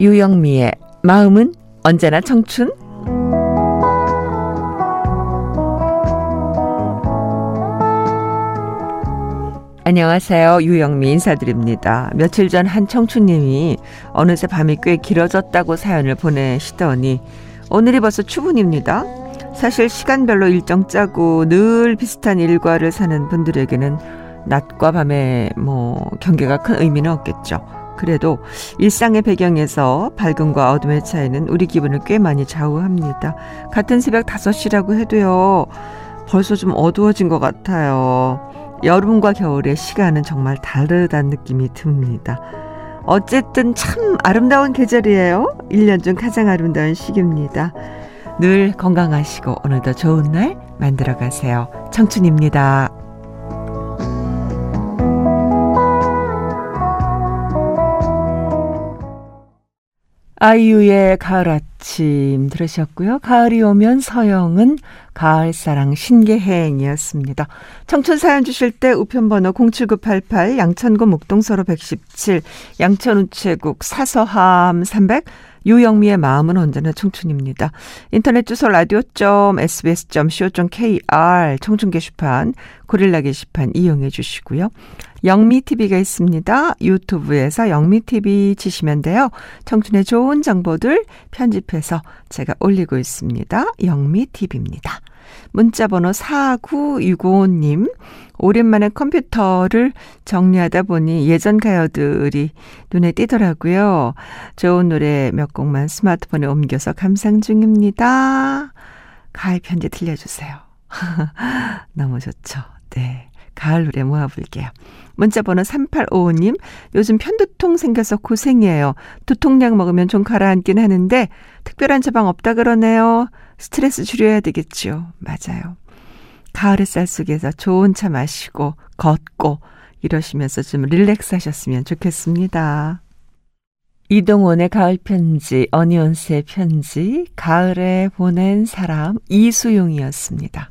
유영미의 마음은 언제나 청춘 안녕하세요. 유영미 인사드립니다. 며칠 전 한 청춘님이 어느새 밤이 꽤 길어졌다고 사연을 보내시더니 오늘이 벌써 추분입니다. 사실 시간별로 일정 짜고 늘 비슷한 일과를 사는 분들에게는 낮과 밤의 뭐 경계가 큰 의미는 없겠죠. 그래도 일상의 배경에서 밝음과 어둠의 차이는 우리 기분을 꽤 많이 좌우합니다. 같은 새벽 5시라고 해도요. 벌써 좀 어두워진 것 같아요. 여름과 겨울의 시간은 정말 다르다는 느낌이 듭니다. 어쨌든 참 아름다운 계절이에요. 1년 중 가장 아름다운 시기입니다. 늘 건강하시고 오늘도 좋은 날 만들어 가세요. 청춘입니다. 아이유의 가을 아침 들으셨고요. 가을이 오면 서영은 가을사랑 신계행이었습니다. 청춘 사연 주실 때 우편번호 07988 양천구 목동서로 117 양천 우체국 사서함 300 유영미의 마음은 언제나 청춘입니다. 인터넷 주소 라디오.sbs.co.kr 청춘 게시판, 고릴라 게시판 이용해 주시고요. 영미TV가 있습니다. 유튜브에서 영미TV 치시면 돼요. 청춘의 좋은 정보들 편집 해서 제가 올리고 있습니다. 영미TV입니다. 문자번호 4965님, 오랜만에 컴퓨터를 정리하다 보니 예전 가요들이 눈에 띄더라고요. 좋은 노래 몇 곡만 스마트폰에 옮겨서 감상 중입니다. 가을 편지 들려주세요. 너무 좋죠. 네. 가을 노래 모아볼게요. 문자 번호 3855님, 요즘 편두통 생겨서 고생이에요. 두통약 먹으면 좀 가라앉긴 하는데, 특별한 처방 없다 그러네요. 스트레스 줄여야 되겠죠. 맞아요. 가을 햇살 속에서 좋은 차 마시고, 걷고, 이러시면서 좀 릴렉스 하셨으면 좋겠습니다. 이동원의 가을 편지, 어니언스의 편지, 가을에 보낸 사람, 이수용이었습니다.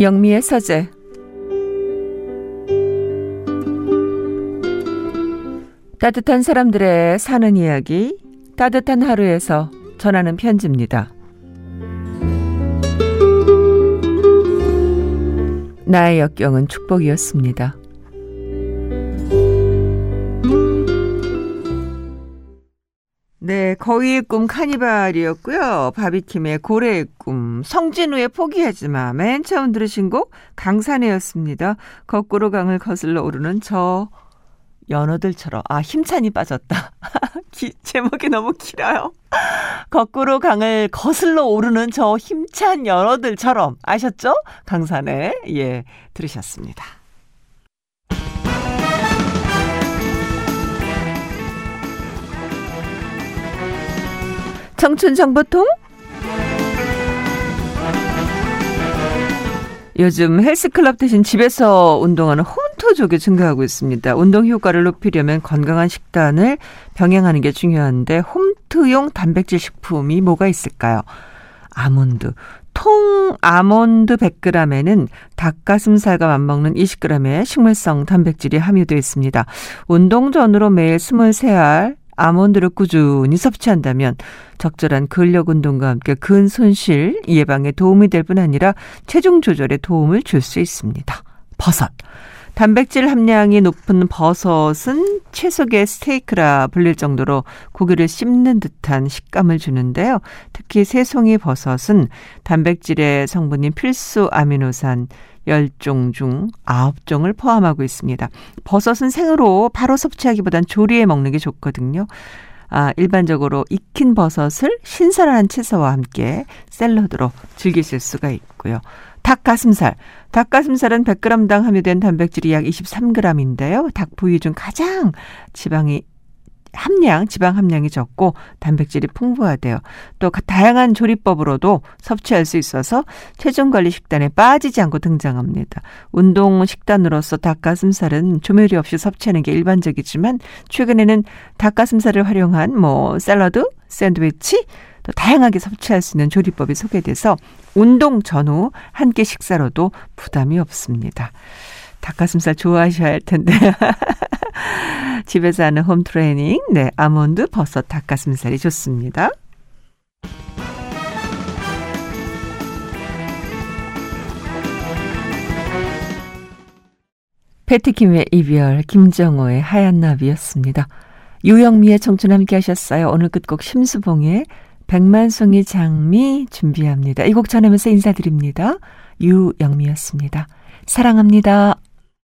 영미의 서재 따뜻한 사람들의 사는 이야기 따뜻한 하루에서 전하는 편지입니다. 나의 역경은 축복이었습니다. 네, 거위의 꿈 카니발이었고요. 바비킴의 고래의 꿈, 성진우의 포기하지 마. 맨 처음 들으신 곡 강산해였습니다. 거꾸로 강을 거슬러 오르는 저 연어들처럼 아 힘찬이 빠졌다. 기, 제목이 너무 길어요. 거꾸로 강을 거슬러 오르는 저 힘찬 연어들처럼 아셨죠? 강산에 예 들으셨습니다. 청춘 정보통 요즘 헬스클럽 대신 집에서 운동하는 홈트족이 증가하고 있습니다. 운동 효과를 높이려면 건강한 식단을 병행하는 게 중요한데 홈트용 단백질 식품이 뭐가 있을까요? 아몬드. 통 아몬드 100g에는 닭가슴살과 맞먹는 20g의 식물성 단백질이 함유되어 있습니다. 운동 전으로 매일 23알 아몬드를 꾸준히 섭취한다면 적절한 근력 운동과 함께 근 손실 예방에 도움이 될 뿐 아니라 체중 조절에 도움을 줄 수 있습니다. 버섯. 단백질 함량이 높은 버섯은 채소계 스테이크라 불릴 정도로 고기를 씹는 듯한 식감을 주는데요. 특히 새송이 버섯은 단백질의 성분인 필수 아미노산 10종 중 9종을 포함하고 있습니다. 버섯은 생으로 바로 섭취하기보단 조리해 먹는 게 좋거든요. 아, 일반적으로 익힌 버섯을 신선한 채소와 함께 샐러드로 즐기실 수가 있고요. 닭가슴살. 닭가슴살은 100g당 함유된 단백질이 약 23g인데요. 닭 부위 중 가장 지방이 함량, 지방 함량이 적고 단백질이 풍부하대요. 또 다양한 조리법으로도 섭취할 수 있어서 체중 관리 식단에 빠지지 않고 등장합니다. 운동 식단으로서 닭가슴살은 조미료 없이 섭취하는 게 일반적이지만 최근에는 닭가슴살을 활용한 뭐 샐러드, 샌드위치, 또 다양하게 섭취할 수 있는 조리법이 소개돼서 운동 전후 한 끼 식사로도 부담이 없습니다. 닭가슴살 좋아하셔야 할 텐데. 집에서 하는 홈 트레이닝, 네, 아몬드, 버섯, 닭가슴살이 좋습니다. 패티킴의 이별, 김정호의 하얀 나비였습니다. 유영미의 청춘 함께 하셨어요. 오늘 끝곡 심수봉의 백만송이 장미 준비합니다. 이 곡 전하면서 인사드립니다. 유영미였습니다. 사랑합니다.